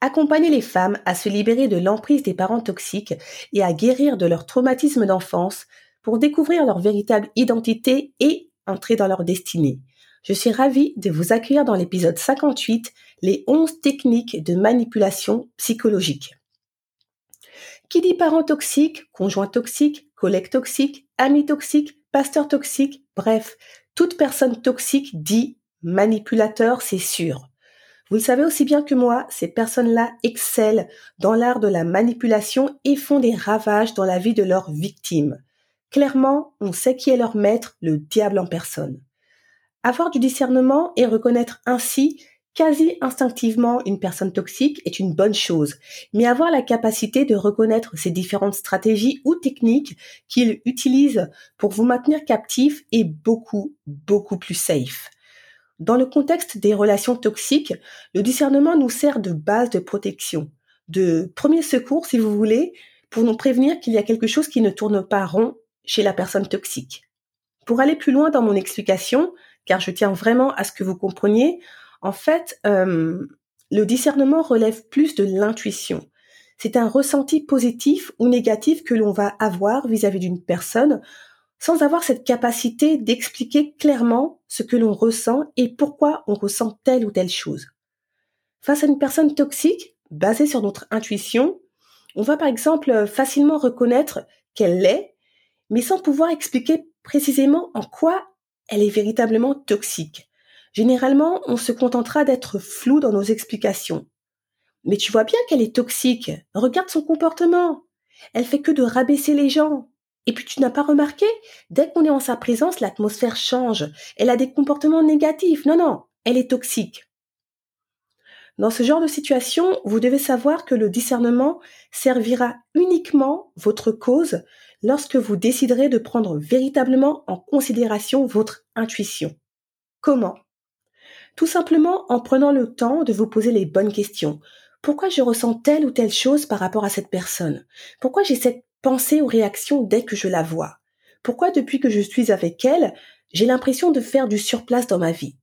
Accompagner les femmes à se libérer de l'emprise des parents toxiques et à guérir de leur traumatisme d'enfance pour découvrir leur véritable identité et entrer dans leur destinée. Je suis ravie de vous accueillir dans l'épisode 58, les 11 techniques de manipulation psychologique. Qui dit parent toxique, conjoint toxique, collègue toxique, ami toxique, pasteur toxique, bref, toute personne toxique dit manipulateur, c'est sûr. Vous le savez aussi bien que moi, ces personnes-là excellent dans l'art de la manipulation et font des ravages dans la vie de leurs victimes. Clairement, on sait qui est leur maître, le diable en personne. Avoir du discernement et reconnaître ainsi quasi instinctivement une personne toxique est une bonne chose, mais avoir la capacité de reconnaître ces différentes stratégies ou techniques qu'ils utilisent pour vous maintenir captif est beaucoup, beaucoup plus safe. Dans le contexte des relations toxiques, le discernement nous sert de base de protection, de premier secours si vous voulez, pour nous prévenir qu'il y a quelque chose qui ne tourne pas rond chez la personne toxique. Pour aller plus loin dans mon explication, car je tiens vraiment à ce que vous compreniez, en fait, euh, le discernement relève plus de l'intuition. C'est un ressenti positif ou négatif que l'on va avoir vis-à-vis d'une personne sans avoir cette capacité d'expliquer clairement ce que l'on ressent et pourquoi on ressent telle ou telle chose. Face à une personne toxique, basée sur notre intuition, on va par exemple facilement reconnaître qu'elle l'est, mais sans pouvoir expliquer précisément en quoi elle est véritablement toxique. Généralement, on se contentera d'être flou dans nos explications. Mais tu vois bien qu'elle est toxique. Regarde son comportement. Elle fait que de rabaisser les gens. Et puis tu n'as pas remarqué, dès qu'on est en sa présence, l'atmosphère change. Elle a des comportements négatifs. Non, non, elle est toxique. Dans ce genre de situation, vous devez savoir que le discernement servira uniquement votre cause lorsque vous déciderez de prendre véritablement en considération votre intuition. Comment? Tout simplement en prenant le temps de vous poser les bonnes questions. Pourquoi je ressens telle ou telle chose par rapport à cette personne? Pourquoi j'ai cette penser aux réactions dès que je la vois. Pourquoi depuis que je suis avec elle, j'ai l'impression de faire du surplace dans ma vie?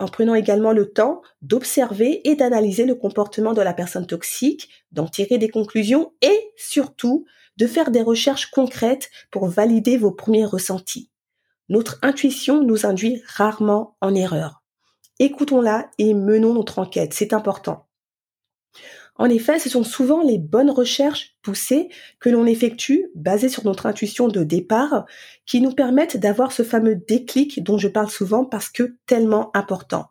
En prenant également le temps d'observer et d'analyser le comportement de la personne toxique, d'en tirer des conclusions et surtout de faire des recherches concrètes pour valider vos premiers ressentis. Notre intuition nous induit rarement en erreur. Écoutons-la et menons notre enquête, c'est important. En effet, ce sont souvent les bonnes recherches poussées que l'on effectue, basées sur notre intuition de départ, qui nous permettent d'avoir ce fameux déclic dont je parle souvent parce que tellement important.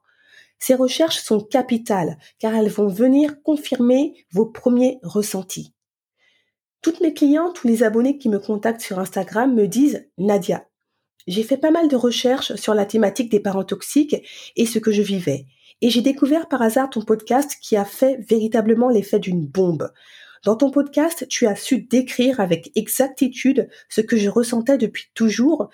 Ces recherches sont capitales car elles vont venir confirmer vos premiers ressentis. Toutes mes clientes, tous les abonnés qui me contactent sur Instagram me disent Nadia, j'ai fait pas mal de recherches sur la thématique des parents toxiques et ce que je vivais et j'ai découvert par hasard ton podcast qui a fait véritablement l'effet d'une bombe. Dans ton podcast, tu as su décrire avec exactitude ce que je ressentais depuis toujours,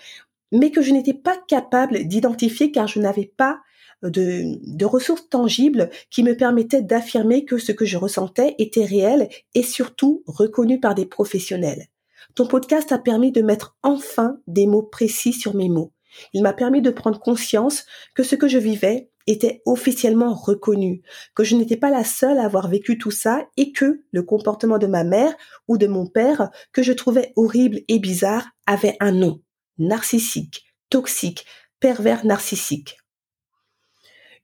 mais que je n'étais pas capable d'identifier car je n'avais pas de, de, ressources tangibles qui me permettaient d'affirmer que ce que je ressentais était réel et surtout reconnu par des professionnels. Ton podcast a permis de mettre enfin des mots précis sur mes mots. Il m'a permis de prendre conscience que ce que je vivais était officiellement reconnu, que je n'étais pas la seule à avoir vécu tout ça et que le comportement de ma mère ou de mon père, que je trouvais horrible et bizarre, avait un nom. Narcissique, toxique, pervers narcissique.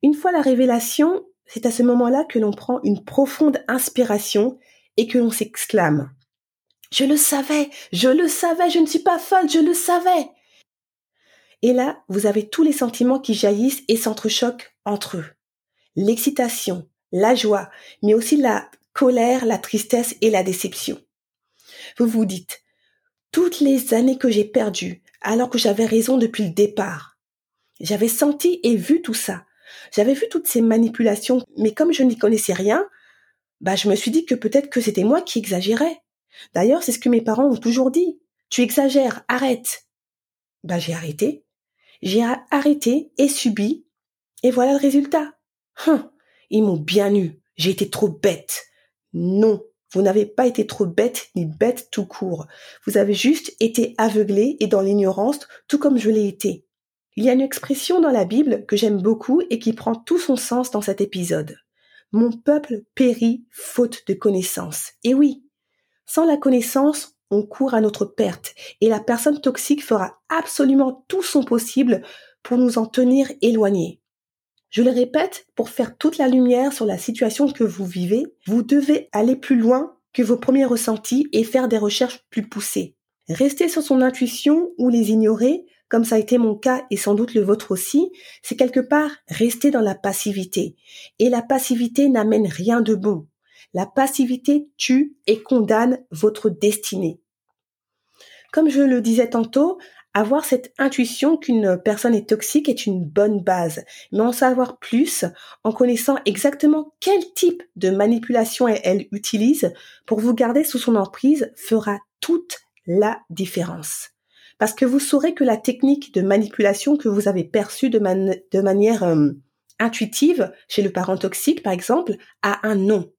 Une fois la révélation, c'est à ce moment-là que l'on prend une profonde inspiration et que l'on s'exclame. Je le savais, je le savais, je ne suis pas folle, je le savais. Et là, vous avez tous les sentiments qui jaillissent et s'entrechoquent entre eux. L'excitation, la joie, mais aussi la colère, la tristesse et la déception. Vous vous dites, toutes les années que j'ai perdues, alors que j'avais raison depuis le départ. J'avais senti et vu tout ça. J'avais vu toutes ces manipulations, mais comme je n'y connaissais rien, bah, je me suis dit que peut-être que c'était moi qui exagérais. D'ailleurs, c'est ce que mes parents ont toujours dit. Tu exagères, arrête. Bah, j'ai arrêté. J'ai arrêté et subi. Et voilà le résultat. Hum, ils m'ont bien eu. J'ai été trop bête. Non, vous n'avez pas été trop bête ni bête tout court. Vous avez juste été aveuglé et dans l'ignorance, tout comme je l'ai été. Il y a une expression dans la Bible que j'aime beaucoup et qui prend tout son sens dans cet épisode. Mon peuple périt faute de connaissance. Et oui, sans la connaissance, on court à notre perte et la personne toxique fera absolument tout son possible pour nous en tenir éloignés. Je le répète, pour faire toute la lumière sur la situation que vous vivez, vous devez aller plus loin que vos premiers ressentis et faire des recherches plus poussées. Rester sur son intuition ou les ignorer, comme ça a été mon cas et sans doute le vôtre aussi, c'est quelque part rester dans la passivité. Et la passivité n'amène rien de bon. La passivité tue et condamne votre destinée. Comme je le disais tantôt, avoir cette intuition qu'une personne est toxique est une bonne base, mais en savoir plus, en connaissant exactement quel type de manipulation elle utilise pour vous garder sous son emprise fera toute la différence. Parce que vous saurez que la technique de manipulation que vous avez perçue de, manière euh, intuitive chez le parent toxique, par exemple, a un nom.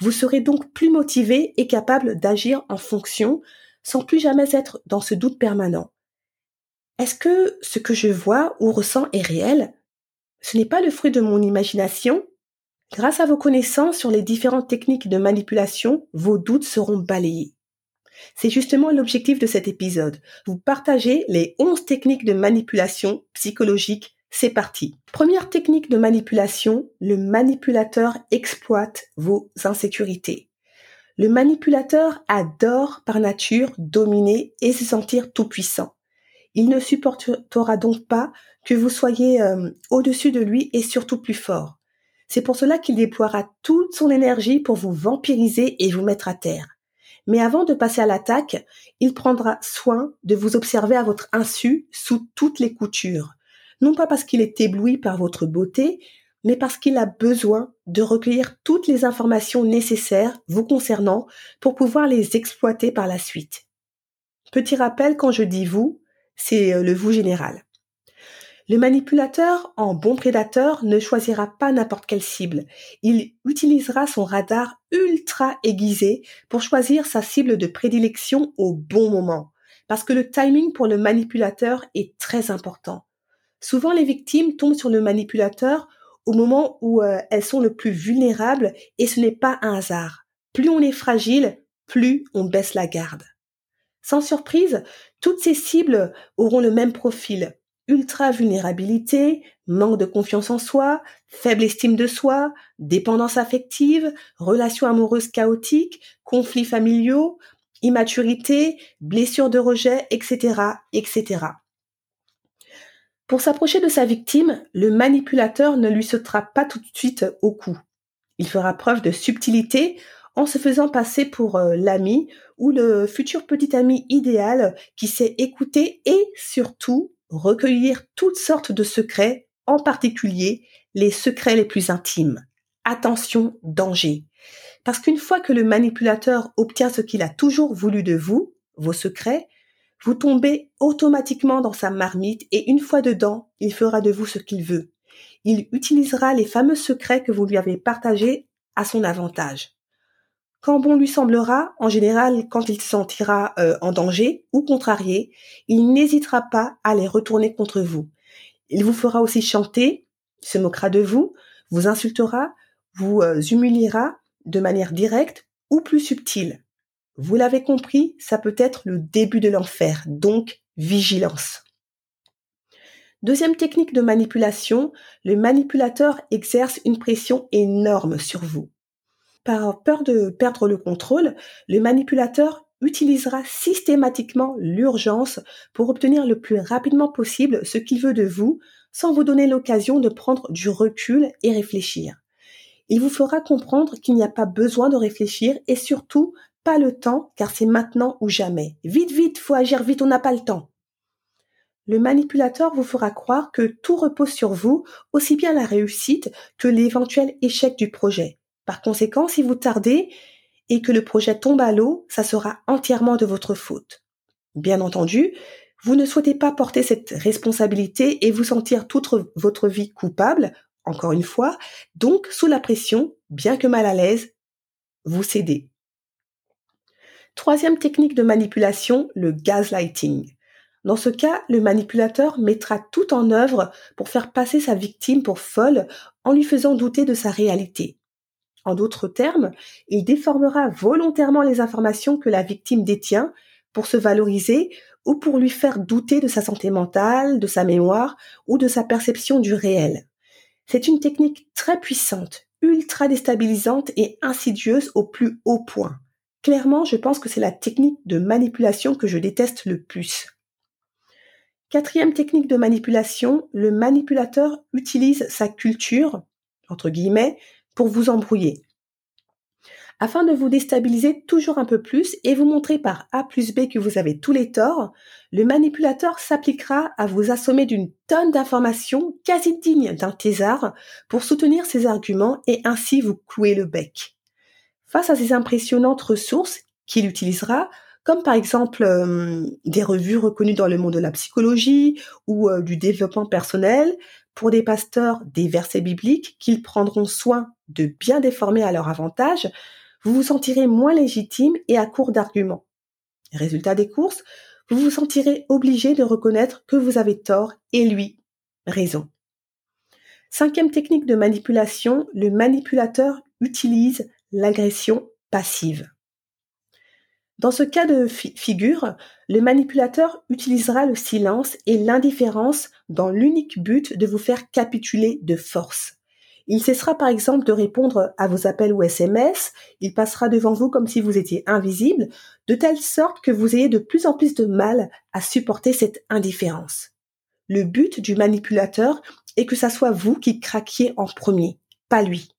Vous serez donc plus motivé et capable d'agir en fonction sans plus jamais être dans ce doute permanent. Est-ce que ce que je vois ou ressens est réel? Ce n'est pas le fruit de mon imagination Grâce à vos connaissances sur les différentes techniques de manipulation, vos doutes seront balayés. C'est justement l'objectif de cet épisode. Vous partagez les 11 techniques de manipulation psychologique. C'est parti. Première technique de manipulation, le manipulateur exploite vos insécurités. Le manipulateur adore par nature dominer et se sentir tout puissant. Il ne supportera donc pas que vous soyez euh, au-dessus de lui et surtout plus fort. C'est pour cela qu'il déploiera toute son énergie pour vous vampiriser et vous mettre à terre. Mais avant de passer à l'attaque, il prendra soin de vous observer à votre insu sous toutes les coutures. Non pas parce qu'il est ébloui par votre beauté, mais parce qu'il a besoin de recueillir toutes les informations nécessaires vous concernant pour pouvoir les exploiter par la suite. Petit rappel, quand je dis vous, c'est euh, le vous général. Le manipulateur, en bon prédateur, ne choisira pas n'importe quelle cible. Il utilisera son radar ultra aiguisé pour choisir sa cible de prédilection au bon moment. Parce que le timing pour le manipulateur est très important. Souvent, les victimes tombent sur le manipulateur au moment où euh, elles sont le plus vulnérables et ce n'est pas un hasard. Plus on est fragile, plus on baisse la garde. Sans surprise, toutes ces cibles auront le même profil. Ultra vulnérabilité, manque de confiance en soi, faible estime de soi, dépendance affective, relations amoureuses chaotiques, conflits familiaux, immaturité, blessures de rejet, etc., etc. Pour s'approcher de sa victime, le manipulateur ne lui sautera pas tout de suite au cou. Il fera preuve de subtilité en se faisant passer pour euh, l'ami ou le futur petit ami idéal qui sait écouter et surtout recueillir toutes sortes de secrets, en particulier les secrets les plus intimes. Attention, danger. Parce qu'une fois que le manipulateur obtient ce qu'il a toujours voulu de vous, vos secrets, vous tombez automatiquement dans sa marmite et une fois dedans, il fera de vous ce qu'il veut. Il utilisera les fameux secrets que vous lui avez partagés à son avantage. Quand bon lui semblera, en général quand il se sentira euh, en danger ou contrarié, il n'hésitera pas à les retourner contre vous. Il vous fera aussi chanter, se moquera de vous, vous insultera, vous euh, humiliera de manière directe ou plus subtile. Vous l'avez compris, ça peut être le début de l'enfer, donc vigilance. Deuxième technique de manipulation, le manipulateur exerce une pression énorme sur vous. Par peur de perdre le contrôle, le manipulateur utilisera systématiquement l'urgence pour obtenir le plus rapidement possible ce qu'il veut de vous sans vous donner l'occasion de prendre du recul et réfléchir. Il vous fera comprendre qu'il n'y a pas besoin de réfléchir et surtout pas le temps car c'est maintenant ou jamais. Vite, vite, faut agir vite, on n'a pas le temps. Le manipulateur vous fera croire que tout repose sur vous, aussi bien la réussite que l'éventuel échec du projet. Par conséquent, si vous tardez et que le projet tombe à l'eau, ça sera entièrement de votre faute. Bien entendu, vous ne souhaitez pas porter cette responsabilité et vous sentir toute votre vie coupable, encore une fois, donc sous la pression, bien que mal à l'aise, vous cédez. Troisième technique de manipulation, le gaslighting. Dans ce cas, le manipulateur mettra tout en œuvre pour faire passer sa victime pour folle en lui faisant douter de sa réalité. En d'autres termes, il déformera volontairement les informations que la victime détient pour se valoriser ou pour lui faire douter de sa santé mentale, de sa mémoire ou de sa perception du réel. C'est une technique très puissante, ultra déstabilisante et insidieuse au plus haut point. Clairement, je pense que c'est la technique de manipulation que je déteste le plus. Quatrième technique de manipulation, le manipulateur utilise sa culture, entre guillemets, pour vous embrouiller afin de vous déstabiliser toujours un peu plus et vous montrer par A plus B que vous avez tous les torts, le manipulateur s'appliquera à vous assommer d'une tonne d'informations quasi dignes d'un thésard pour soutenir ses arguments et ainsi vous clouer le bec. Face à ces impressionnantes ressources qu'il utilisera, comme par exemple euh, des revues reconnues dans le monde de la psychologie ou euh, du développement personnel, pour des pasteurs des versets bibliques qu'ils prendront soin de bien déformer à leur avantage, vous vous sentirez moins légitime et à court d'arguments. Résultat des courses, vous vous sentirez obligé de reconnaître que vous avez tort et lui raison. Cinquième technique de manipulation, le manipulateur utilise l'agression passive. Dans ce cas de figure, le manipulateur utilisera le silence et l'indifférence dans l'unique but de vous faire capituler de force. Il cessera par exemple de répondre à vos appels ou SMS, il passera devant vous comme si vous étiez invisible, de telle sorte que vous ayez de plus en plus de mal à supporter cette indifférence. Le but du manipulateur est que ça soit vous qui craquiez en premier, pas lui.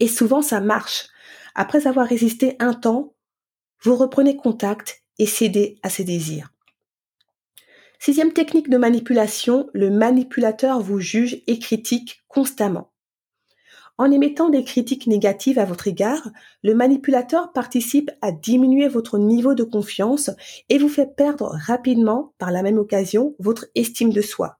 Et souvent ça marche. Après avoir résisté un temps, vous reprenez contact et cédez à ses désirs. Sixième technique de manipulation, le manipulateur vous juge et critique constamment. En émettant des critiques négatives à votre égard, le manipulateur participe à diminuer votre niveau de confiance et vous fait perdre rapidement, par la même occasion, votre estime de soi.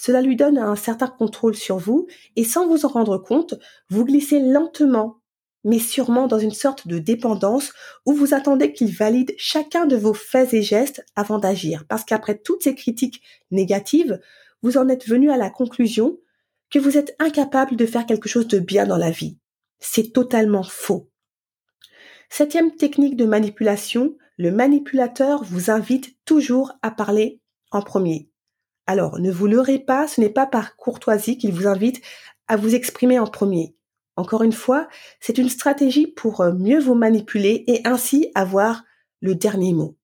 Cela lui donne un certain contrôle sur vous et sans vous en rendre compte, vous glissez lentement mais sûrement dans une sorte de dépendance où vous attendez qu'il valide chacun de vos faits et gestes avant d'agir. Parce qu'après toutes ces critiques négatives, vous en êtes venu à la conclusion que vous êtes incapable de faire quelque chose de bien dans la vie. C'est totalement faux. Septième technique de manipulation, le manipulateur vous invite toujours à parler en premier. Alors, ne vous leurrez pas, ce n'est pas par courtoisie qu'il vous invite à vous exprimer en premier. Encore une fois, c'est une stratégie pour euh, mieux vous manipuler et ainsi avoir le dernier mot.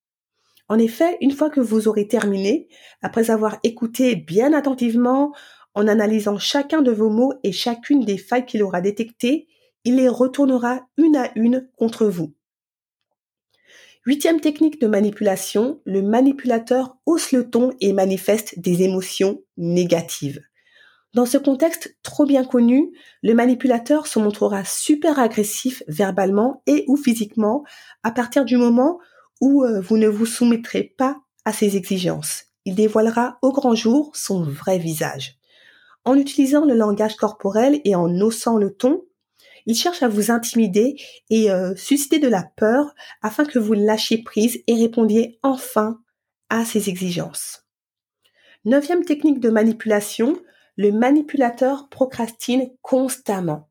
En effet, une fois que vous aurez terminé, après avoir écouté bien attentivement, en analysant chacun de vos mots et chacune des failles qu'il aura détectées, il les retournera une à une contre vous. Huitième technique de manipulation, le manipulateur hausse le ton et manifeste des émotions négatives. Dans ce contexte trop bien connu, le manipulateur se montrera super agressif verbalement et ou physiquement à partir du moment où euh, vous ne vous soumettrez pas à ses exigences. Il dévoilera au grand jour son vrai visage. En utilisant le langage corporel et en haussant le ton, il cherche à vous intimider et euh, susciter de la peur afin que vous lâchiez prise et répondiez enfin à ses exigences. Neuvième technique de manipulation, le manipulateur procrastine constamment.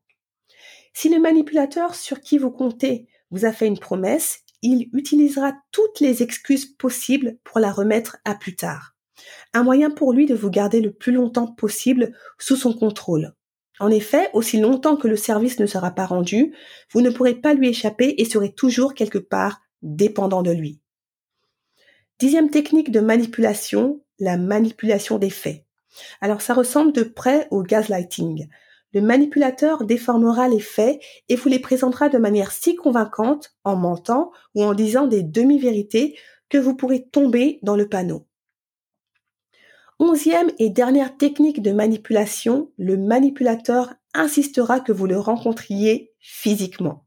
Si le manipulateur sur qui vous comptez vous a fait une promesse, il utilisera toutes les excuses possibles pour la remettre à plus tard un moyen pour lui de vous garder le plus longtemps possible sous son contrôle. En effet, aussi longtemps que le service ne sera pas rendu, vous ne pourrez pas lui échapper et serez toujours quelque part dépendant de lui. Dixième technique de manipulation, la manipulation des faits. Alors ça ressemble de près au gaslighting. Le manipulateur déformera les faits et vous les présentera de manière si convaincante, en mentant ou en disant des demi-vérités, que vous pourrez tomber dans le panneau. Onzième et dernière technique de manipulation, le manipulateur insistera que vous le rencontriez physiquement.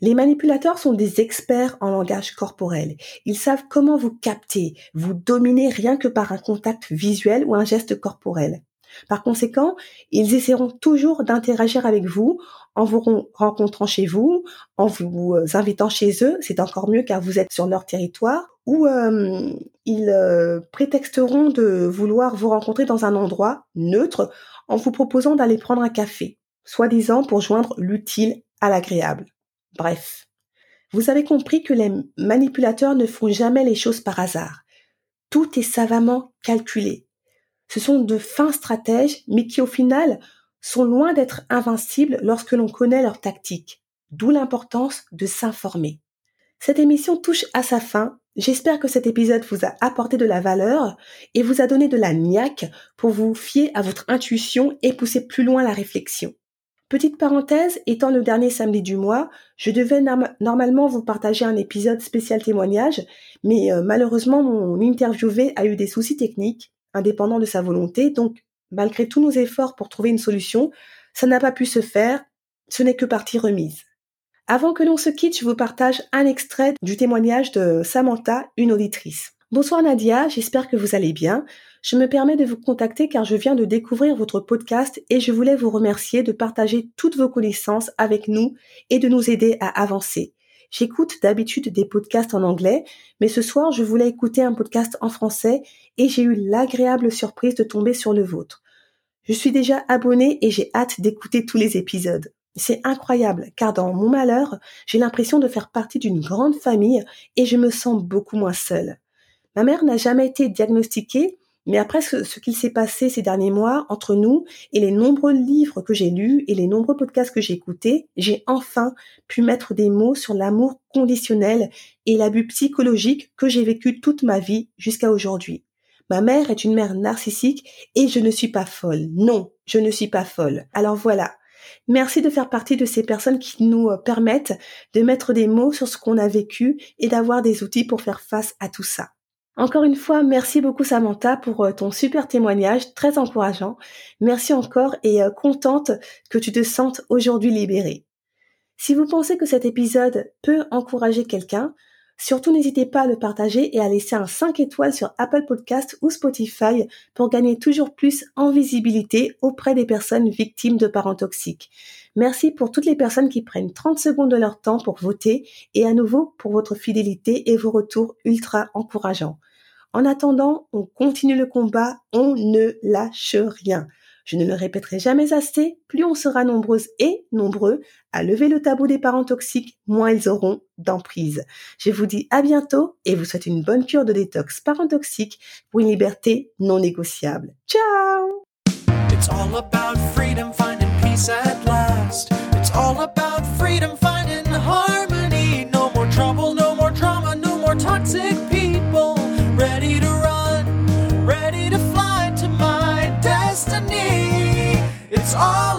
Les manipulateurs sont des experts en langage corporel. Ils savent comment vous capter, vous dominer rien que par un contact visuel ou un geste corporel. Par conséquent, ils essaieront toujours d'interagir avec vous en vous rencontrant chez vous, en vous euh, invitant chez eux, c'est encore mieux car vous êtes sur leur territoire, ou euh, ils euh, prétexteront de vouloir vous rencontrer dans un endroit neutre en vous proposant d'aller prendre un café, soi-disant pour joindre l'utile à l'agréable. Bref, vous avez compris que les manipulateurs ne font jamais les choses par hasard. Tout est savamment calculé. Ce sont de fins stratèges, mais qui au final sont loin d'être invincibles lorsque l'on connaît leurs tactiques, d'où l'importance de s'informer. Cette émission touche à sa fin. J'espère que cet épisode vous a apporté de la valeur et vous a donné de la niaque pour vous fier à votre intuition et pousser plus loin la réflexion. Petite parenthèse, étant le dernier samedi du mois, je devais normalement vous partager un épisode spécial témoignage, mais euh, malheureusement mon interviewé a eu des soucis techniques, indépendants de sa volonté, donc malgré tous nos efforts pour trouver une solution, ça n'a pas pu se faire, ce n'est que partie remise. Avant que l'on se quitte, je vous partage un extrait du témoignage de Samantha, une auditrice. Bonsoir Nadia, j'espère que vous allez bien. Je me permets de vous contacter car je viens de découvrir votre podcast et je voulais vous remercier de partager toutes vos connaissances avec nous et de nous aider à avancer. J'écoute d'habitude des podcasts en anglais, mais ce soir je voulais écouter un podcast en français et j'ai eu l'agréable surprise de tomber sur le vôtre. Je suis déjà abonnée et j'ai hâte d'écouter tous les épisodes. C'est incroyable, car dans mon malheur, j'ai l'impression de faire partie d'une grande famille et je me sens beaucoup moins seule. Ma mère n'a jamais été diagnostiquée, mais après ce, qu'il s'est passé ces derniers mois entre nous et les nombreux livres que j'ai lus et les nombreux podcasts que j'ai écoutés, j'ai enfin pu mettre des mots sur l'amour conditionnel et l'abus psychologique que j'ai vécu toute ma vie jusqu'à aujourd'hui. Ma mère est une mère narcissique et je ne suis pas folle. Non, je ne suis pas folle. Alors voilà. Merci de faire partie de ces personnes qui nous euh, permettent de mettre des mots sur ce qu'on a vécu et d'avoir des outils pour faire face à tout ça. Encore une fois, merci beaucoup Samantha pour euh, ton super témoignage, très encourageant. Merci encore et euh, contente que tu te sentes aujourd'hui libérée. Si vous pensez que cet épisode peut encourager quelqu'un, surtout n'hésitez pas à le partager et à laisser un 5 étoiles sur Apple Podcast ou Spotify pour gagner toujours plus en visibilité auprès des personnes victimes de parents toxiques. Merci pour toutes les personnes qui prennent 30 secondes de leur temps pour voter et à nouveau pour votre fidélité et vos retours ultra encourageants. En attendant, on continue le combat, on ne lâche rien. Je ne le répéterai jamais assez, plus on sera nombreuses et nombreux à lever le tabou des parents toxiques, moins ils auront d'emprise. Je vous dis à bientôt et vous souhaite une bonne cure de détox parent toxique pour une liberté non négociable. Ciao! All